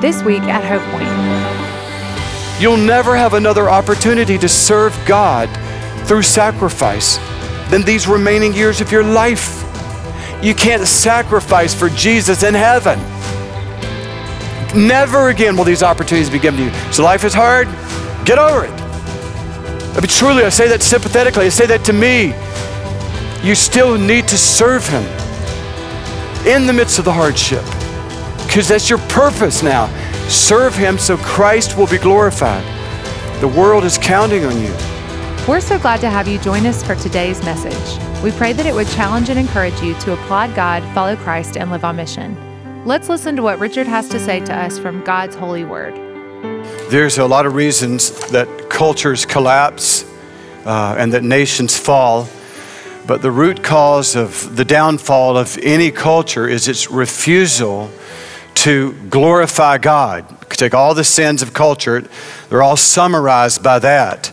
This week at Hope Point. You'll never have another opportunity to serve God through sacrifice than these remaining years of your life. You can't sacrifice for Jesus in heaven. Never again will these opportunities be given to you. So life is hard, get over it. I mean, truly, I say that sympathetically, I say that to me. You still need to serve Him in the midst of the hardship because that's your purpose now. Serve Him so Christ will be glorified. The world is counting on you. We're so glad to have you join us for today's message. We pray that it would challenge and encourage you to applaud God, follow Christ, and live on mission. Let's listen to what Richard has to say to us from God's holy word. There's a lot of reasons that cultures collapse uh, and that nations fall, but the root cause of the downfall of any culture is its refusal to glorify God. Take all the sins of culture, they're all summarized by that.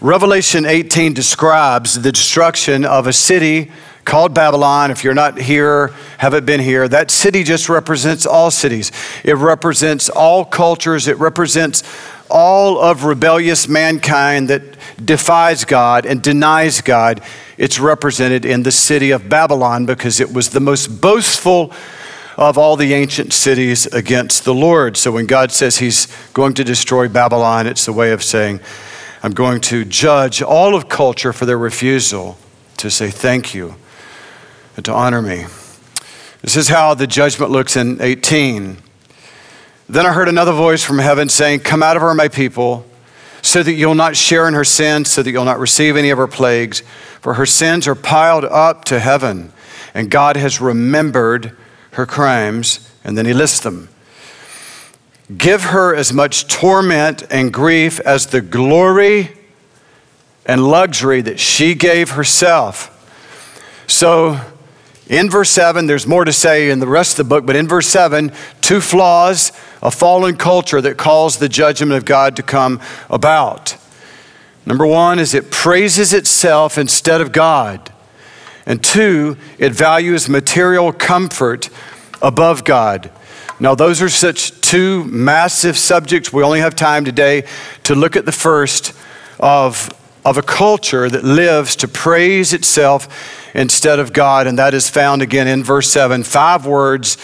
Revelation 18 describes the destruction of a city called Babylon. If you're not here, haven't been here, that city just represents all cities. It represents all cultures. It represents all of rebellious mankind that defies God and denies God. It's represented in the city of Babylon because it was the most boastful of all the ancient cities against the Lord. So when God says he's going to destroy Babylon, it's a way of saying, I'm going to judge all of culture for their refusal to say thank you and to honor me. This is how the judgment looks in 18. Then I heard another voice from heaven saying, Come out of her, my people, so that you'll not share in her sins, so that you'll not receive any of her plagues. For her sins are piled up to heaven, and God has remembered her crimes. And then he lists them. Give her as much torment and grief as the glory and luxury that she gave herself. So, in verse 7, there's more to say in the rest of the book, but in verse 7, two flaws a fallen culture that cause the judgment of God to come about. Number one is it praises itself instead of God. And two, it values material comfort above God. Now, those are such two massive subjects. We only have time today to look at the first of, of a culture that lives to praise itself instead of God, and that is found again in verse 7. Five words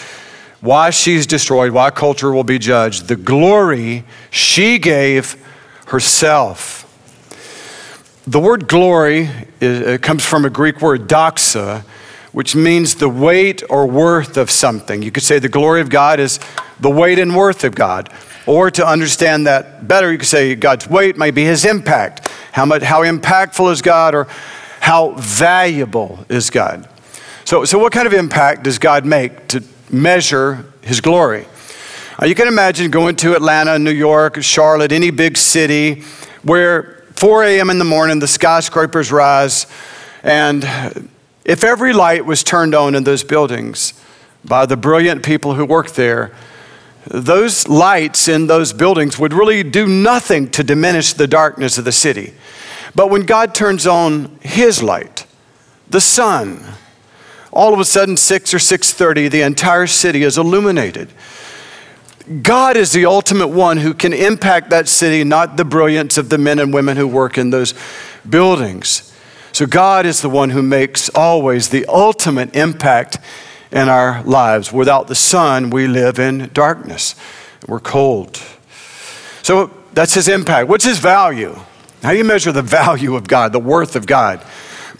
why she's destroyed, why culture will be judged. The glory she gave herself. The word glory is, comes from a Greek word doxa, which means the weight or worth of something. You could say the glory of God is the weight and worth of God. Or to understand that better, you could say God's weight might be his impact. How, much, how impactful is God or how valuable is God? So, so, what kind of impact does God make to measure his glory? Uh, you can imagine going to Atlanta, New York, Charlotte, any big city where 4 a.m. in the morning the skyscrapers rise and if every light was turned on in those buildings by the brilliant people who work there, those lights in those buildings would really do nothing to diminish the darkness of the city. But when God turns on his light, the sun, all of a sudden 6 or 6:30 the entire city is illuminated. God is the ultimate one who can impact that city, not the brilliance of the men and women who work in those buildings. So God is the one who makes always the ultimate impact in our lives. Without the sun, we live in darkness. We're cold. So that's his impact. What's his value? How do you measure the value of God, the worth of God?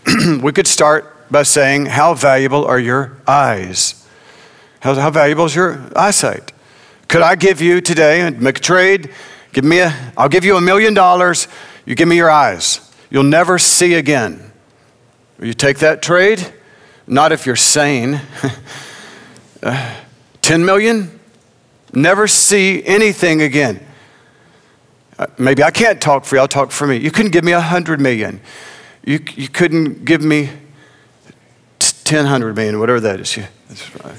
we could start by saying, How valuable are your eyes? How, how valuable is your eyesight? Could I give you today and make a trade? Give me a, I'll give you a million dollars. You give me your eyes you'll never see again. Will you take that trade? Not if you're sane. uh, 10 million? Never see anything again. Uh, maybe I can't talk for you, I'll talk for me. You couldn't give me a 100 million. You, you couldn't give me 10 hundred million, whatever that is. Yeah, that's right.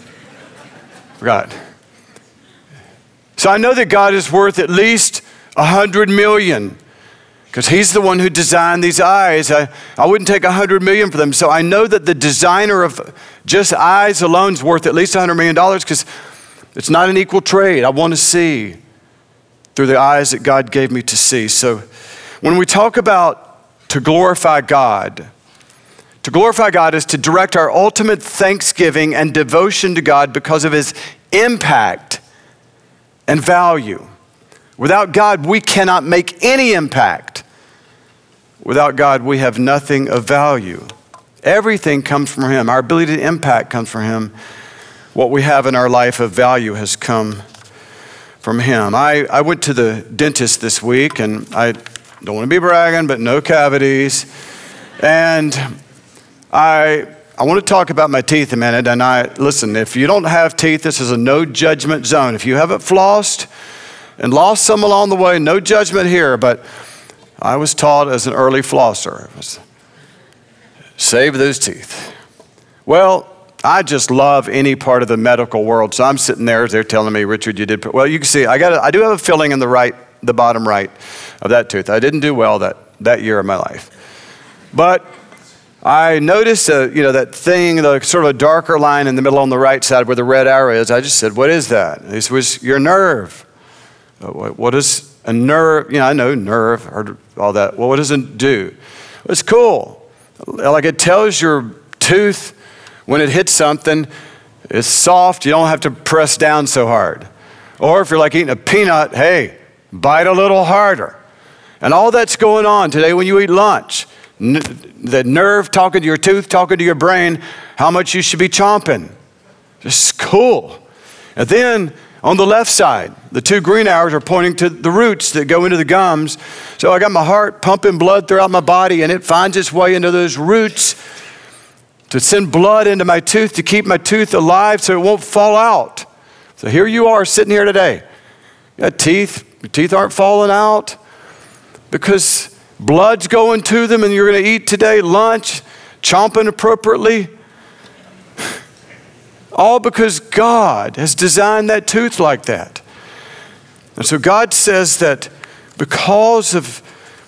Forgot. So I know that God is worth at least a hundred million because he's the one who designed these eyes. I, I wouldn't take a hundred million for them. So I know that the designer of just eyes alone is worth at least a hundred million dollars because It's not an equal trade. I want to see through the eyes that God gave me to see. So when we talk about to glorify God, to glorify God is to direct our ultimate thanksgiving and devotion to God because of his impact and value. Without God, we cannot make any impact. Without God, we have nothing of value. Everything comes from Him. Our ability to impact comes from Him. What we have in our life of value has come from Him. I, I went to the dentist this week, and I don't want to be bragging, but no cavities. And I, I want to talk about my teeth a minute. And I, listen, if you don't have teeth, this is a no judgment zone. If you haven't flossed and lost some along the way, no judgment here. But I was taught as an early flosser save those teeth. Well, I just love any part of the medical world. So I'm sitting there, they're telling me, Richard, you did. Well, you can see, I, got I do have a filling in the right, the bottom right of that tooth. I didn't do well that, that year of my life. But I noticed, uh, you know, that thing, the sort of a darker line in the middle on the right side where the red arrow is. I just said, what is that? This was your nerve. Uh, what is a nerve? You know, I know nerve, heard all that. Well, what does it do? It's cool. Like it tells your tooth when it hits something, it's soft, you don't have to press down so hard. Or if you're like eating a peanut, hey, bite a little harder. And all that's going on today when you eat lunch. The nerve talking to your tooth, talking to your brain, how much you should be chomping. Just cool. And then on the left side, the two green arrows are pointing to the roots that go into the gums. So I got my heart pumping blood throughout my body, and it finds its way into those roots to send blood into my tooth to keep my tooth alive so it won't fall out. So here you are sitting here today. You got teeth, your teeth aren't falling out because blood's going to them, and you're going to eat today lunch, chomping appropriately. All because God has designed that tooth like that. And so God says that because of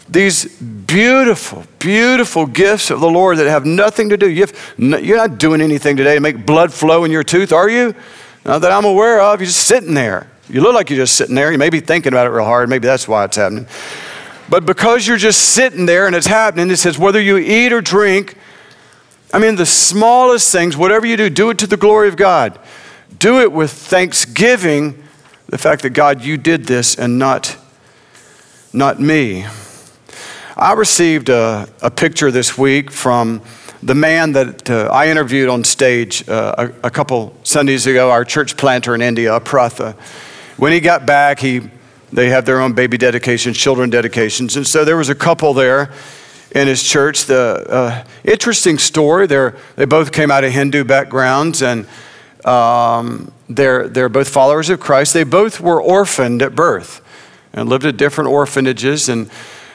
these beautiful, beautiful gifts of the Lord that have nothing to do, you are not doing anything today to make blood flow in your tooth, are you? Not that I'm aware of. You're just sitting there. You look like you're just sitting there. You may be thinking about it real hard. Maybe that's why it's happening. But because you're just sitting there and it's happening, it says whether you eat or drink, I mean, the smallest things, whatever you do, do it to the glory of God. Do it with thanksgiving, the fact that God, you did this and not, not me. I received a, a picture this week from the man that uh, I interviewed on stage uh, a, a, couple Sundays ago, our church planter in India, Pratha. When he got back, he, they have their own baby dedications, children dedications. And so there was a couple there in his church. The uh, interesting story. They're, they both came out of Hindu backgrounds, and um, they're, they're both followers of Christ. They both were orphaned at birth and lived at different orphanages, and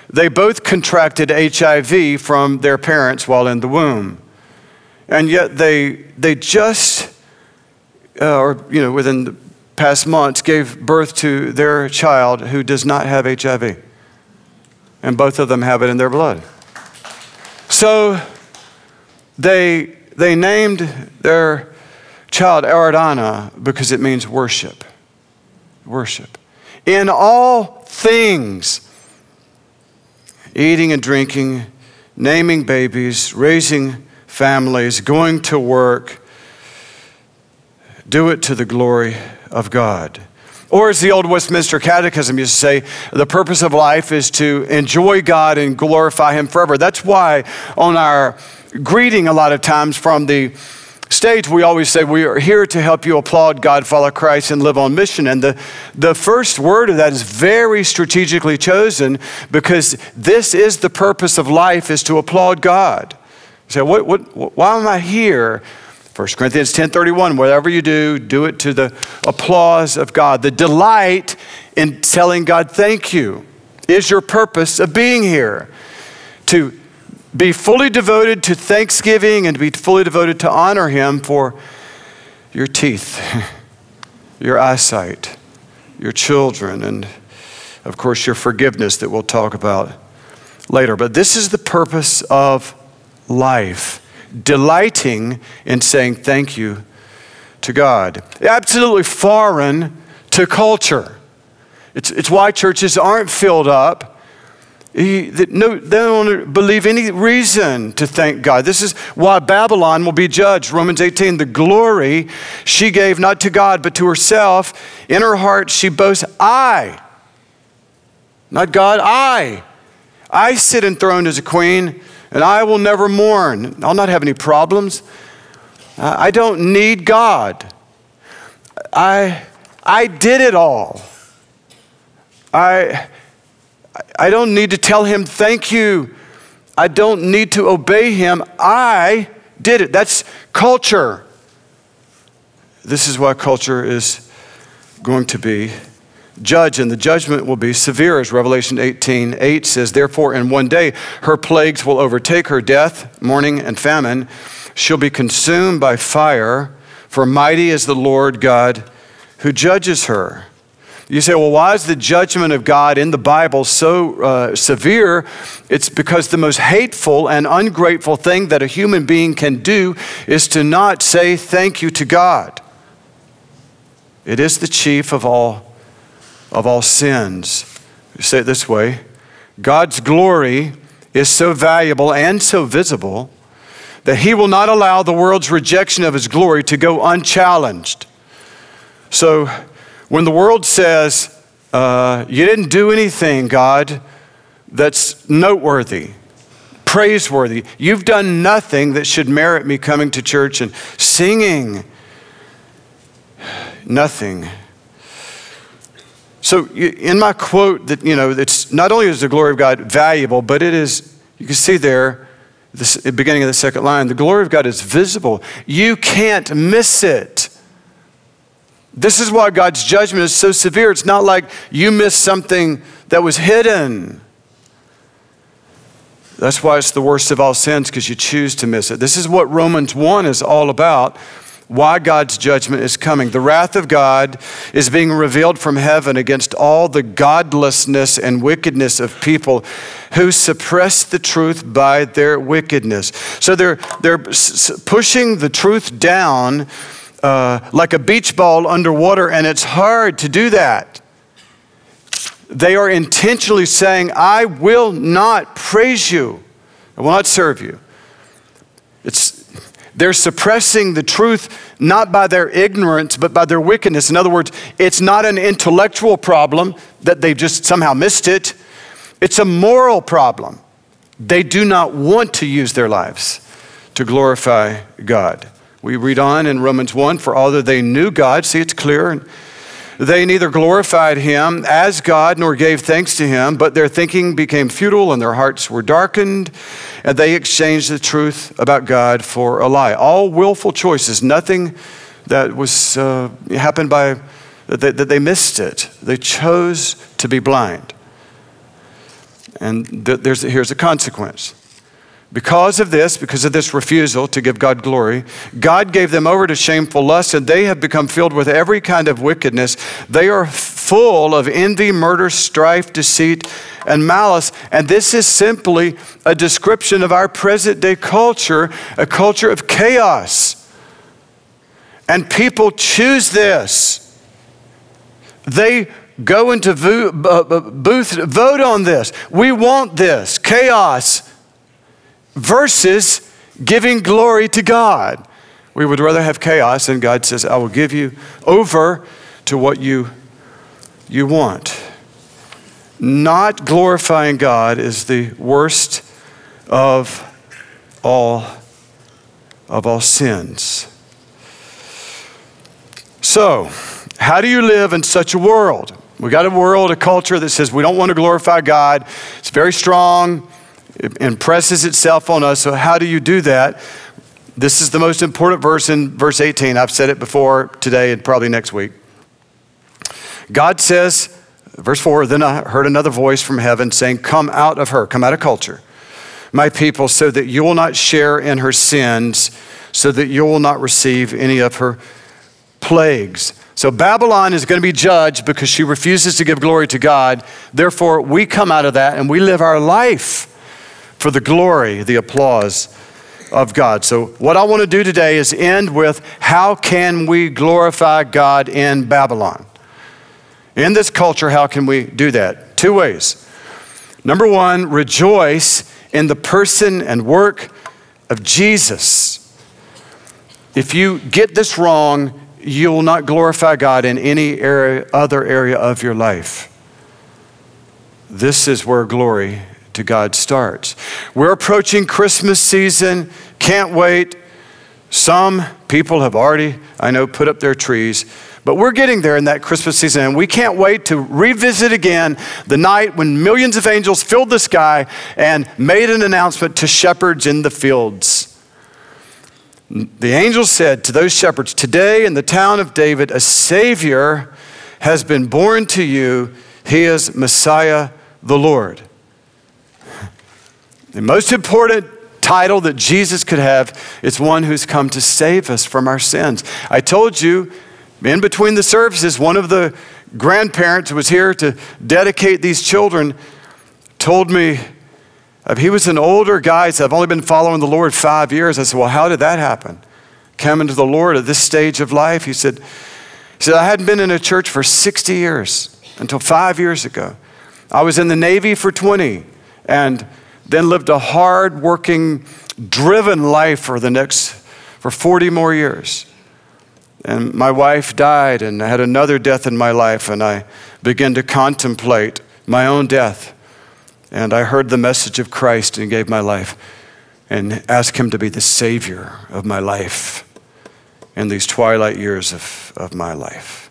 they both contracted HIV from their parents while in the womb. And yet they, they just, uh, or you know, within the past months, gave birth to their child who does not have HIV. And both of them have it in their blood. So they, they named their child Aradana because it means worship. Worship. In all things, eating and drinking, naming babies, raising families, going to work, do it to the glory of God. Or, as the old Westminster Catechism used to say, the purpose of life is to enjoy God and glorify Him forever. That's why on our greeting, a lot of times from the stage, we always say, We are here to help you applaud God, follow Christ, and live on mission. And the, the first word of that is very strategically chosen because this is the purpose of life, is to applaud God. So, what, what, why am I here? 1 Corinthians 10:31 whatever you do do it to the applause of God. The delight in telling God thank you is your purpose of being here. To be fully devoted to thanksgiving and to be fully devoted to honor him for your teeth your eyesight your children and of course your forgiveness that we'll talk about later. But this is the purpose of life delighting in saying thank you to God. Absolutely foreign to culture. It's, it's why churches aren't filled up. He, no, they don't believe any reason to thank God. This is why Babylon will be judged. Romans 18, the glory she gave not to God but to herself. In her heart she boasts, I, not God, I. I sit enthroned as a queen and I will never mourn. I'll not have any problems. I don't need God. I, I did it all. I, I don't need to tell him thank you. I don't need to obey him. I did it. That's culture. This is what culture is going to be judged, and the judgment will be severe, as Revelation 18 8 says. Therefore, in one day, her plagues will overtake her death, mourning, and famine. She'll be consumed by fire, for mighty is the Lord God who judges her. You say, well, why is the judgment of God in the Bible so uh, severe? It's because the most hateful and ungrateful thing that a human being can do is to not say thank you to God. It is the chief of all, of all sins. Say it this way God's glory is so valuable and so visible that he will not allow the world's rejection of his glory to go unchallenged. So, when the world says, uh, You didn't do anything, God, that's noteworthy, praiseworthy, you've done nothing that should merit me coming to church and singing. Nothing. So, in my quote, that you know, it's not only is the glory of God valuable, but it is. You can see there, the beginning of the second line, the glory of God is visible. You can't miss it. This is why God's judgment is so severe. It's not like you missed something that was hidden. That's why it's the worst of all sins, because you choose to miss it. This is what Romans 1 is all about why God's judgment is coming. The wrath of God is being revealed from heaven against all the godlessness and wickedness of people who suppress the truth by their wickedness. So they're, they're pushing the truth down uh, like a beach ball underwater, and it's hard to do that. They are intentionally saying, I will not praise you, I will not serve you. It's, they're suppressing the truth not by their ignorance, but by their wickedness. In other words, it's not an intellectual problem that they've just somehow missed it, it's a moral problem. They do not want to use their lives to glorify God. We read on in Romans 1 For although they knew God, see, it's clear, they neither glorified him as God nor gave thanks to him, but their thinking became futile and their hearts were darkened, and they exchanged the truth about God for a lie. All willful choices, nothing that was uh, happened by that they, missed it. They chose to be blind. And th- there's, here's a consequence. Because of this, because of this refusal to give God glory, God gave them over to shameful lust, and they have become filled with every kind of wickedness. They are full of envy, murder, strife, deceit, and malice. And this is simply a description of our present day culture, a culture of chaos. And people choose this. They go into booth, vote on this. We want this chaos versus giving glory to God. We would rather have chaos, and God says, I will give you over to what you, you want. Not glorifying God is the worst of all of all sins. So, how do you live in such a world? We got a world, a culture that says we don't want to glorify God. It's very strong. Impresses itself on us. So, how do you do that? This is the most important verse in verse 18. I've said it before today and probably next week. God says, verse 4 Then I heard another voice from heaven saying, Come out of her, come out of culture, my people, so that you will not share in her sins, so that you will not receive any of her plagues. So Babylon is going to be judged because she refuses to give glory to God. Therefore, we come out of that and we live our life for the glory, the applause of God. So, what I want to do today is end with how can we glorify God in Babylon? In this culture, how can we do that? Two ways. Number one, rejoice in the person and work of Jesus. If you get this wrong, you will not glorify God in any area, other area of your life. This is where glory to God starts. We're approaching Christmas season. Can't wait. Some people have already, I know, put up their trees. But we're getting there in that Christmas season, and we can't wait to revisit again the night when millions of angels filled the sky and made an announcement to shepherds in the fields. The angel said to those shepherds, Today in the town of David, a Savior has been born to you. He is Messiah the Lord. The most important title that Jesus could have is one who's come to save us from our sins. I told you in between the services, one of the grandparents who was here to dedicate these children told me uh, he was an older guy. He said, I've only been following the Lord five years. I said, Well, how did that happen? Coming to the Lord at this stage of life? He said, he said, I hadn't been in a church for 60 years until five years ago. I was in the Navy for 20 and then lived a hard working, driven life for the next, for 40 more years. And my wife died, and I had another death in my life, and I began to contemplate my own death. And I heard the message of Christ and gave my life and asked Him to be the Savior of my life in these twilight years of, of my life.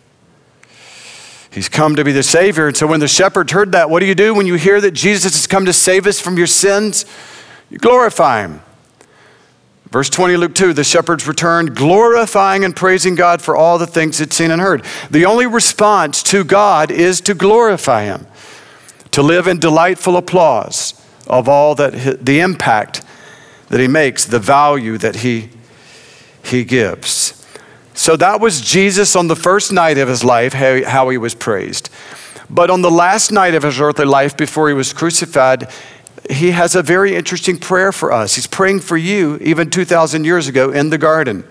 He's come to be the Savior. And so when the shepherds heard that, what do you do when you hear that Jesus has come to save us from your sins? You glorify Him. Verse 20, Luke 2, the shepherds returned, glorifying and praising God for all the things they'd seen and heard. The only response to God is to glorify Him, to live in delightful applause of all that the impact that He makes, the value that He, he gives. So that was Jesus on the first night of his life, how, he was praised. But on the last night of his earthly life, before he was crucified, he has a very interesting prayer for us. He's praying for you even 2,000 years ago in the garden.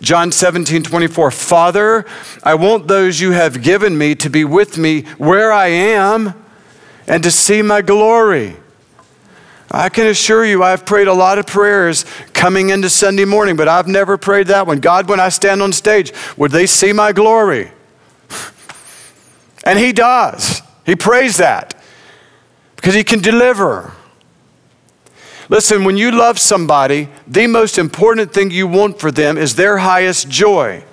John 17, 24. Father, I want those you have given me to be with me where I am and to see my glory. I can assure you, I've prayed a lot of prayers coming into Sunday morning, but I've never prayed that one. God, when I stand on stage, would they see my glory? And He does. He prays that because He can deliver. Listen, when you love somebody, the most important thing you want for them is their highest joy.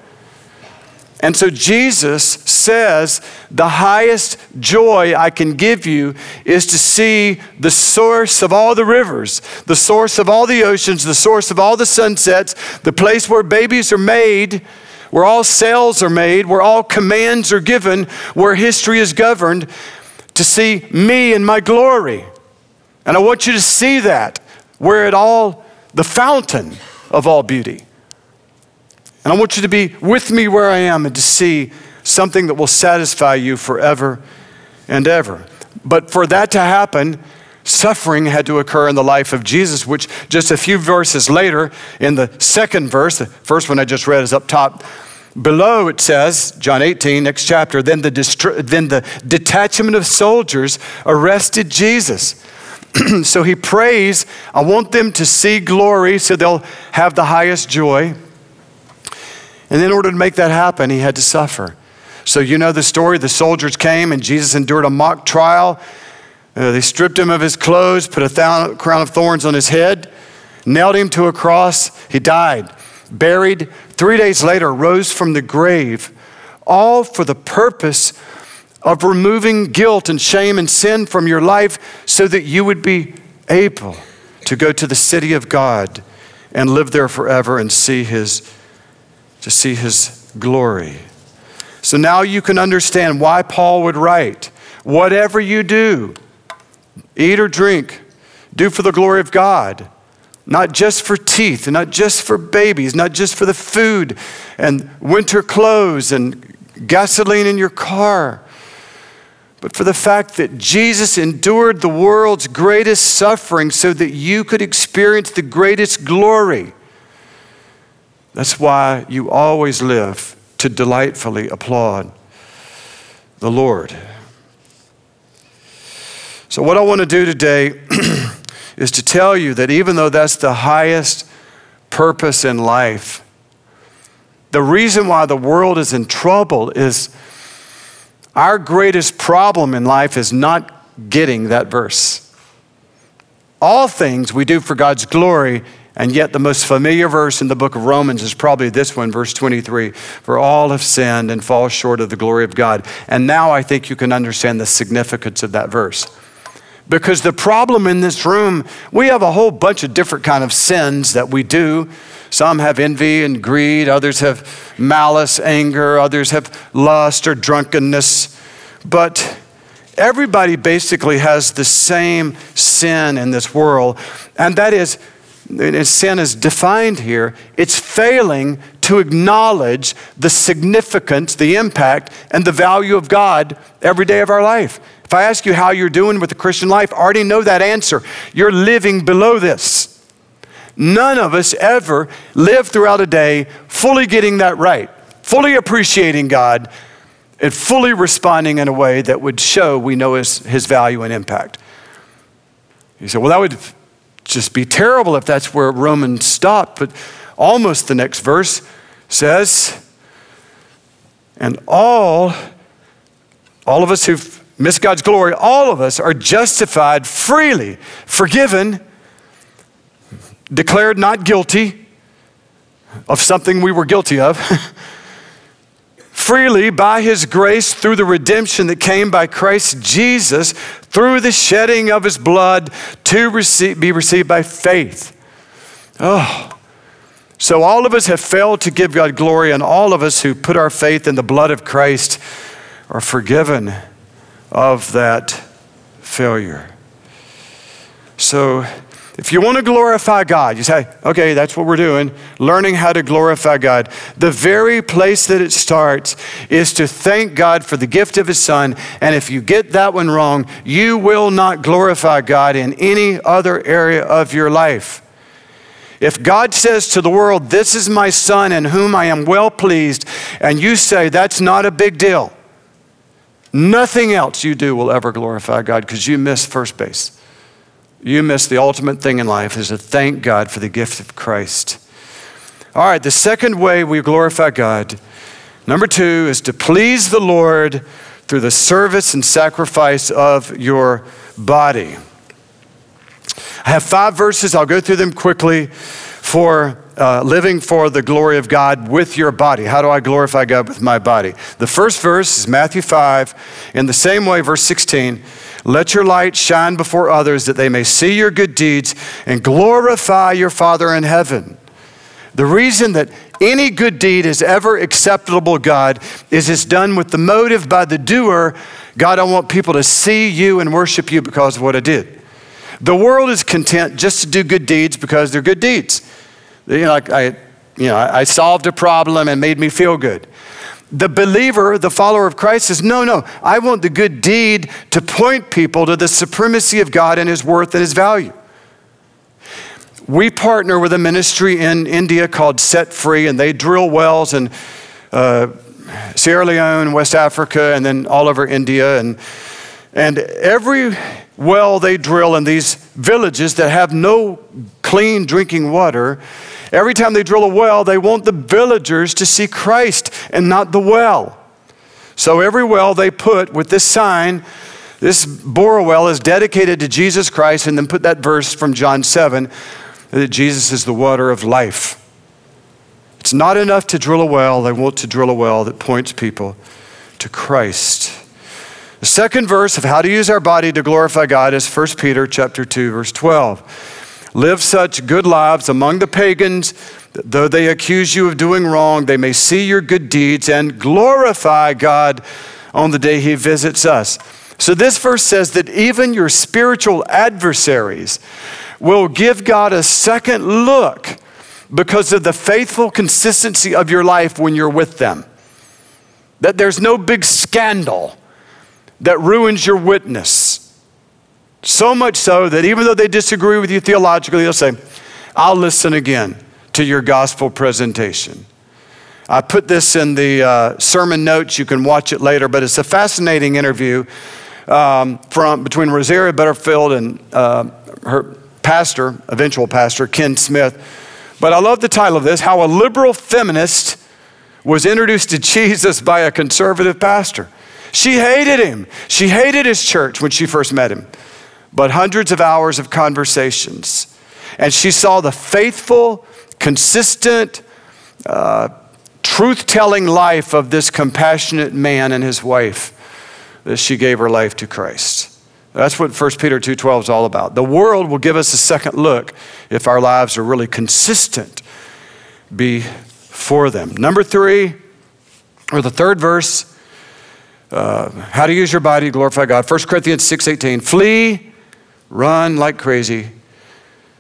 And so Jesus says, The highest joy I can give you is to see the source of all the rivers, the source of all the oceans, the source of all the sunsets, the place where babies are made, where all cells are made, where all commands are given, where history is governed, to see me in my glory. And I want you to see that, where it all, the fountain of all beauty. And I want you to be with me where I am and to see something that will satisfy you forever and ever. But for that to happen, suffering had to occur in the life of Jesus, which just a few verses later, in the second verse, the first one I just read is up top. Below it says, John 18, next chapter, then the, distri- then the detachment of soldiers arrested Jesus. so he prays, I want them to see glory so they'll have the highest joy. And in order to make that happen, he had to suffer. So, you know the story. The soldiers came and Jesus endured a mock trial. Uh, they stripped him of his clothes, put a crown of thorns on his head, nailed him to a cross. He died, buried. Three days later, rose from the grave, all for the purpose of removing guilt and shame and sin from your life so that you would be able to go to the city of God and live there forever and see his to see his glory. So now you can understand why Paul would write whatever you do, eat or drink, do for the glory of God. Not just for teeth, not just for babies, not just for the food and winter clothes and gasoline in your car, but for the fact that Jesus endured the world's greatest suffering so that you could experience the greatest glory. That's why you always live to delightfully applaud the Lord. So, what I want to do today is to tell you that even though that's the highest purpose in life, the reason why the world is in trouble is our greatest problem in life is not getting that verse. All things we do for God's glory, and yet the most familiar verse in the book of Romans is probably this one, verse 23 For all have sinned and fall short of the glory of God. And now I think you can understand the significance of that verse. Because the problem in this room, we have a whole bunch of different kind of sins that we do. Some have envy and greed, others have malice, anger, others have lust or drunkenness. But everybody basically has the same sin in this world, and that is sin is defined here, it's failing to acknowledge the significance, the impact, and the value of God every day of our life. If I ask you how you're doing with the Christian life, I already know that answer. You're living below this. None of us ever live throughout a day fully getting that right, fully appreciating God, and fully responding in a way that would show we know his, his value and impact. You say, well, that would just be terrible if that's where Romans stopped, but almost the next verse says, and all, all of us who've missed God's glory, all of us are justified freely, forgiven declared not guilty of something we were guilty of, freely by his grace through the redemption that came by Christ Jesus through the shedding of his blood to receive, be received by faith. Oh. So, all of us have failed to give God glory, and all of us who put our faith in the blood of Christ are forgiven of that failure. So, if you want to glorify God, you say, okay, that's what we're doing, learning how to glorify God. The very place that it starts is to thank God for the gift of His Son. And if you get that one wrong, you will not glorify God in any other area of your life. If God says to the world, This is my Son in whom I am well pleased, and you say, That's not a big deal, nothing else you do will ever glorify God because you miss first base you miss the ultimate thing in life is to thank God for the gift of Christ. All right, the second way we glorify God, number two, is to please the Lord through the service and sacrifice of your body. I have five verses, I'll go through them quickly for uh, living for the glory of God with your body. How do I glorify God with my body? The first verse is Matthew 5. In the same way, verse 16. Let your light shine before others that they may see your good deeds and glorify your Father in heaven. The reason that any good deed is ever acceptable God is it's done with the motive by the doer God, I want people to see you and worship you because of what I did. The world is content just to do good deeds because they're good deeds. You know, I, you know, I solved a problem and made me feel good. The believer, the follower of Christ says, No, no, I want the good deed to point people to the supremacy of God and His worth and His value. We partner with a ministry in India called Set Free, and they drill wells in uh, Sierra Leone, West Africa, and then all over India. And, and every well they drill in these villages that have no clean drinking water, Every time they drill a well, they want the villagers to see Christ and not the well. So every well they put with this sign, this bore well is dedicated to Jesus Christ, and then put that verse from John 7 that Jesus is the water of life. It's not enough to drill a well, they want to drill a well that points people to Christ. The second verse of how to use our body to glorify God is 1 Peter chapter 2 verse 12. Live such good lives among the pagans, that though they accuse you of doing wrong, they may see your good deeds and glorify God on the day he visits us. So, this verse says that even your spiritual adversaries will give God a second look because of the faithful consistency of your life when you're with them. That there's no big scandal that ruins your witness. So much so that even though they disagree with you theologically, they'll say, I'll listen again to your gospel presentation. I put this in the uh, sermon notes. You can watch it later, but it's a fascinating interview um, from between Rosaria Butterfield and uh, her pastor, eventual pastor, Ken Smith. But I love the title of this How a Liberal Feminist Was Introduced to Jesus by a Conservative Pastor. She hated him. She hated his church when she first met him. But hundreds of hours of conversations. And she saw the faithful, consistent, uh, truth telling life of this compassionate man and his wife that she gave her life to Christ. That's what 1 Peter 2:12 is all about. The world will give us a second look if our lives are really consistent before them. Number 3 or the third verse uh, how to use your body to glorify God. 1 Corinthians 6:18. Flee, run like crazy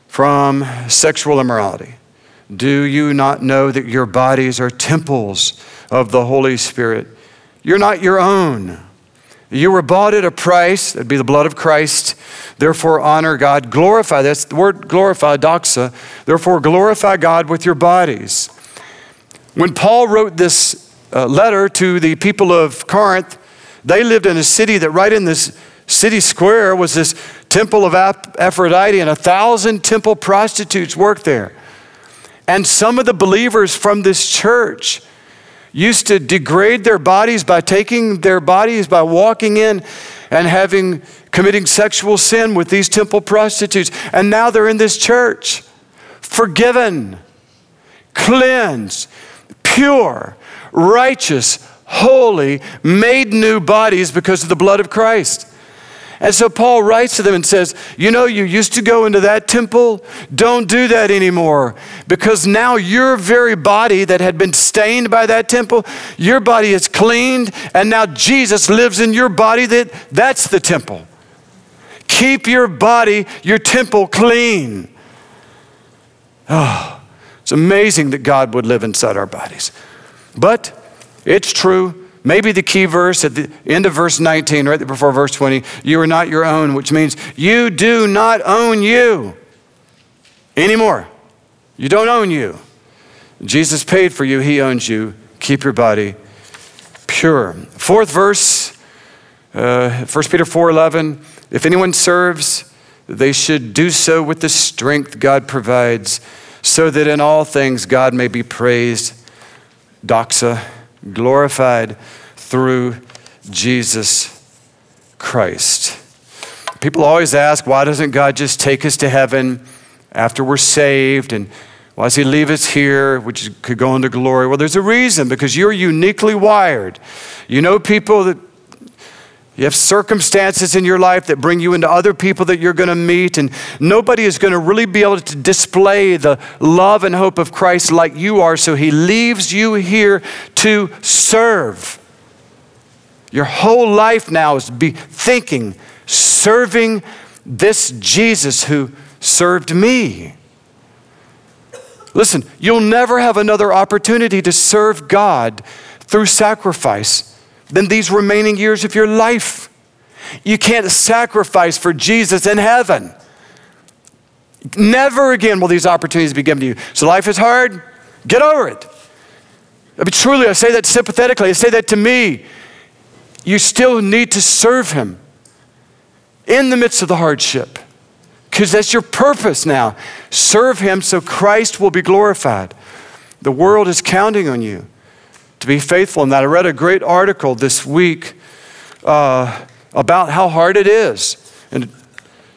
from sexual immorality. Do you not know that your bodies are temples of the Holy Spirit? You're not your own. You were bought at a price, that'd be the blood of Christ. Therefore, honor God. Glorify, that's the word glorify, doxa. Therefore, glorify God with your bodies. When Paul wrote this uh, letter to the people of Corinth, they lived in a city that right in this city square was this temple of Aphrodite, and a thousand temple prostitutes worked there. And some of the believers from this church used to degrade their bodies by taking their bodies by walking in and having committing sexual sin with these temple prostitutes. And now they're in this church, forgiven, cleansed, pure, righteous, holy, made new bodies because of the blood of Christ. And so Paul writes to them and says, You know, you used to go into that temple. Don't do that anymore because now your very body that had been stained by that temple, your body is cleaned, and now Jesus lives in your body. That, that's the temple. Keep your body, your temple clean. Oh, it's amazing that God would live inside our bodies. But it's true Maybe the key verse at the end of verse 19, right before verse 20, you are not your own, which means you do not own you anymore. You don't own you. Jesus paid for you, He owns you. Keep your body pure. Fourth verse, uh, 1 Peter 4:11. If anyone serves, they should do so with the strength God provides, so that in all things God may be praised. Doxa glorified through Jesus Christ. People always ask, why doesn't God just take us to heaven after we're saved? And why does He leave us here, which could go into glory? Well, there's a reason because you're uniquely wired. You know, people that you have circumstances in your life that bring you into other people that you're going to meet, and nobody is going to really be able to display the love and hope of Christ like you are, so He leaves you here to serve. Your whole life now is to be thinking, serving this Jesus who served me. Listen, you'll never have another opportunity to serve God through sacrifice than these remaining years of your life. You can't sacrifice for Jesus in heaven. Never again will these opportunities be given to you. So life is hard, get over it. I mean, truly, I say that sympathetically, I say that to me. You still need to serve Him in the midst of the hardship because that's your purpose now. Serve Him so Christ will be glorified. The world is counting on you to be faithful in that. I read a great article this week uh, about how hard it is. And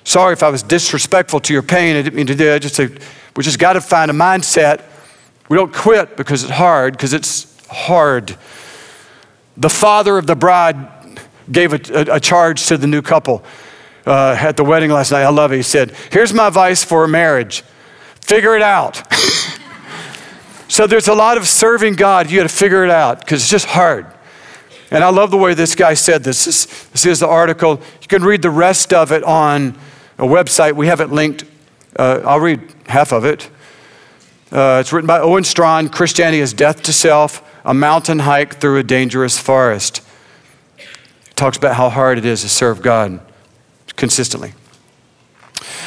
sorry if I was disrespectful to your pain. I didn't mean to do it. I just we just got to find a mindset. We don't quit because it's hard, because it's hard. The father of the bride gave a, a, a charge to the new couple uh, at the wedding last night. I love it. He said, Here's my advice for a marriage figure it out. So there's a lot of serving God. You got to figure it out because it's just hard. And I love the way this guy said this. This, this is the article. You can read the rest of it on a website. We have it linked. Uh, I'll read half of it. Uh, it's written by Owen Strachan Christianity is Death to Self, a mountain hike through a dangerous forest. It talks about how hard it is to serve God consistently.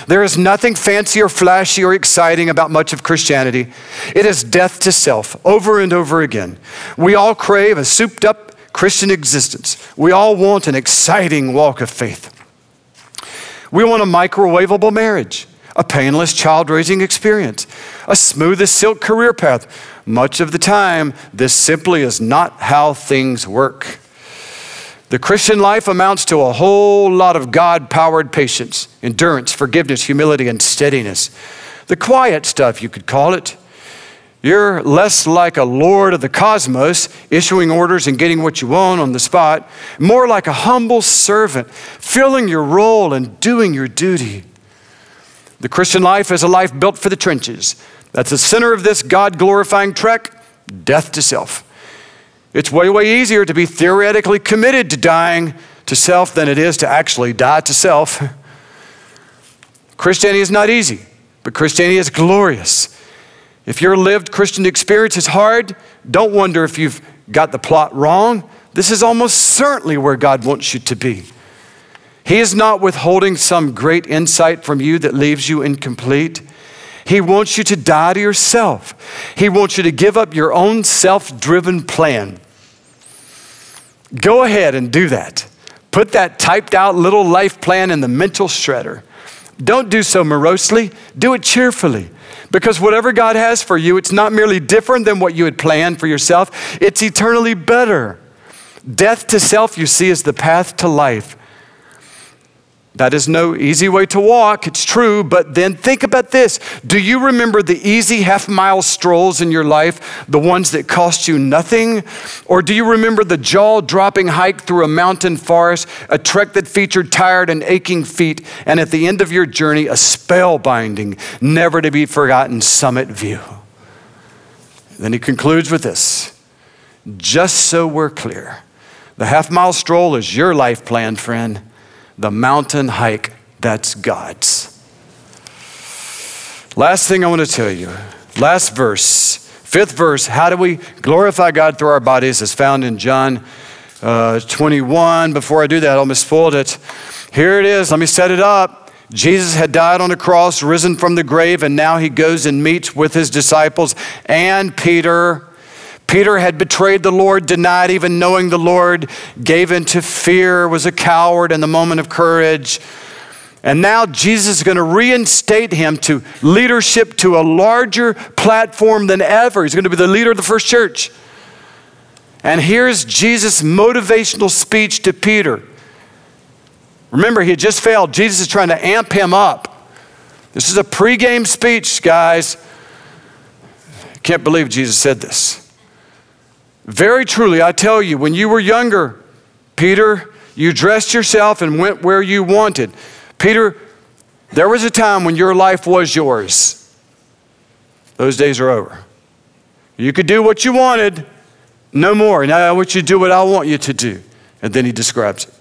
There is nothing fancy or flashy or exciting about much of Christianity. It is death to self over and over again. We all crave a souped up Christian existence. We all want an exciting walk of faith. We want a microwavable marriage, a painless child raising experience, a smooth as silk career path. Much of the time, this simply is not how things work. The Christian life amounts to a whole lot of God powered patience, endurance, forgiveness, humility, and steadiness. The quiet stuff, you could call it. You're less like a lord of the cosmos, issuing orders and getting what you want on the spot, more like a humble servant, filling your role and doing your duty. The Christian life is a life built for the trenches. That's the center of this God glorifying trek death to self. It's way, way easier to be theoretically committed to dying to self than it is to actually die to self. Christianity is not easy, but Christianity is glorious. If your lived Christian experience is hard, don't wonder if you've got the plot wrong. This is almost certainly where God wants you to be. He is not withholding some great insight from you that leaves you incomplete. He wants you to die to yourself. He wants you to give up your own self driven plan. Go ahead and do that. Put that typed out little life plan in the mental shredder. Don't do so morosely, do it cheerfully. Because whatever God has for you, it's not merely different than what you had planned for yourself, it's eternally better. Death to self, you see, is the path to life. That is no easy way to walk, it's true, but then think about this. Do you remember the easy half mile strolls in your life, the ones that cost you nothing? Or do you remember the jaw dropping hike through a mountain forest, a trek that featured tired and aching feet, and at the end of your journey, a spellbinding, never to be forgotten summit view? Then he concludes with this just so we're clear. The half mile stroll is your life plan, friend the mountain hike that's God's. Last thing I want to tell you, last verse, fifth verse, how do we glorify God through our bodies is found in John uh, 21. Before I do that, I almost spoiled it. Here it is, let me set it up. Jesus had died on the cross, risen from the grave, and now he goes and meets with his disciples and Peter Peter had betrayed the Lord, denied even knowing the Lord, gave into fear, was a coward in the moment of courage. And now Jesus is going to reinstate him to leadership to a larger platform than ever. He's going to be the leader of the first church. And here's Jesus' motivational speech to Peter. Remember, he had just failed. Jesus is trying to amp him up. This is a pregame speech, guys. Can't believe Jesus said this. Very truly, I tell you, when you were younger, Peter, you dressed yourself and went where you wanted. Peter, there was a time when your life was yours. Those days are over. You could do what you wanted, no more. Now I want you to do what I want you to do. And then he describes it.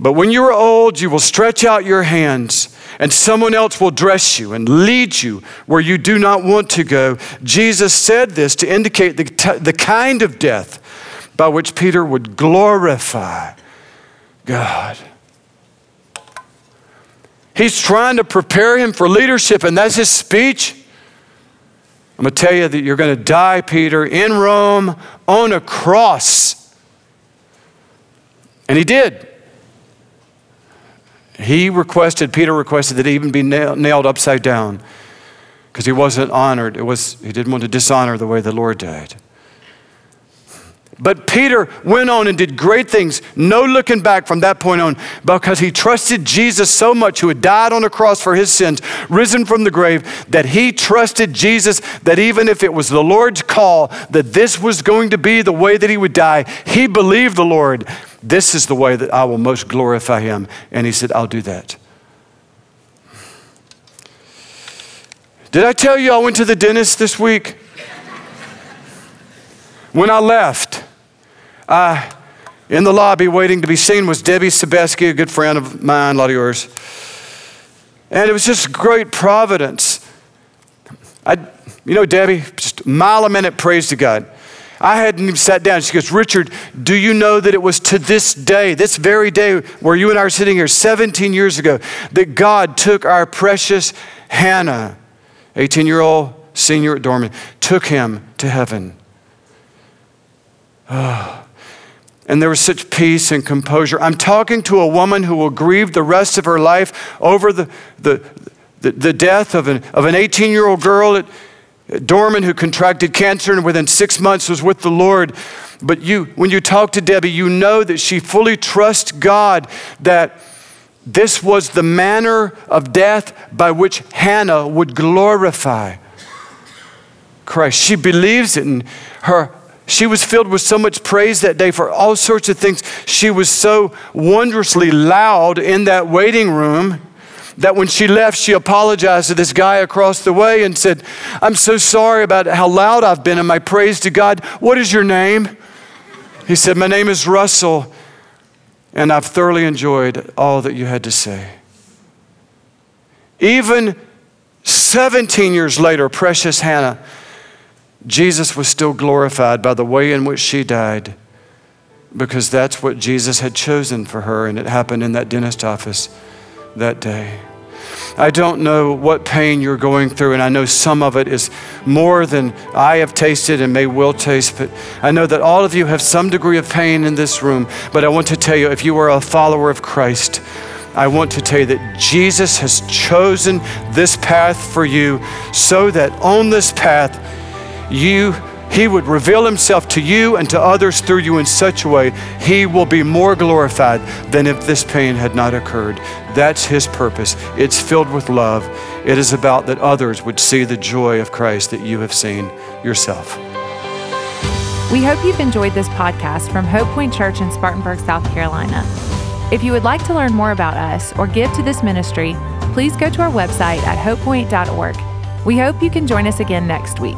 But when you are old, you will stretch out your hands and someone else will dress you and lead you where you do not want to go. Jesus said this to indicate the, t- the kind of death by which Peter would glorify God. He's trying to prepare him for leadership, and that's his speech. I'm going to tell you that you're going to die, Peter, in Rome on a cross. And he did. He requested, Peter requested that he even be nailed upside down because he wasn't honored. It was, he didn't want to dishonor the way the Lord died. But Peter went on and did great things, no looking back from that point on, because he trusted Jesus so much, who had died on a cross for his sins, risen from the grave, that he trusted Jesus that even if it was the Lord's call that this was going to be the way that he would die, he believed the Lord. This is the way that I will most glorify him. And he said, I'll do that. Did I tell you I went to the dentist this week? When I left, uh, in the lobby waiting to be seen was Debbie Sebeski, a good friend of mine, a lot of yours. And it was just great providence. I, you know, Debbie, just mile a minute praise to God. I hadn't even sat down. She goes, Richard, do you know that it was to this day, this very day where you and I are sitting here 17 years ago, that God took our precious Hannah, 18 year old senior at Dorman, took him to heaven? Oh. And there was such peace and composure. I'm talking to a woman who will grieve the rest of her life over the, the, the, the death of an, of an 18 year old girl at Dorman who contracted cancer and within six months was with the Lord. But you, when you talk to Debbie, you know that she fully trusts God that this was the manner of death by which Hannah would glorify Christ. She believes it, and her she was filled with so much praise that day for all sorts of things. She was so wondrously loud in that waiting room that when she left, she apologized to this guy across the way and said, I'm so sorry about how loud I've been in my praise to God. What is your name? He said, My name is Russell, and I've thoroughly enjoyed all that you had to say. Even 17 years later, precious Hannah Jesus was still glorified by the way in which she died because that's what Jesus had chosen for her, and it happened in that dentist office that day. I don't know what pain you're going through, and I know some of it is more than I have tasted and may will taste, but I know that all of you have some degree of pain in this room. But I want to tell you if you are a follower of Christ, I want to tell you that Jesus has chosen this path for you so that on this path, you he would reveal himself to you and to others through you in such a way he will be more glorified than if this pain had not occurred. That's his purpose. It's filled with love. It is about that others would see the joy of Christ that you have seen yourself. We hope you've enjoyed this podcast from Hope Point Church in Spartanburg, South Carolina. If you would like to learn more about us or give to this ministry, please go to our website at hopepoint.org. We hope you can join us again next week.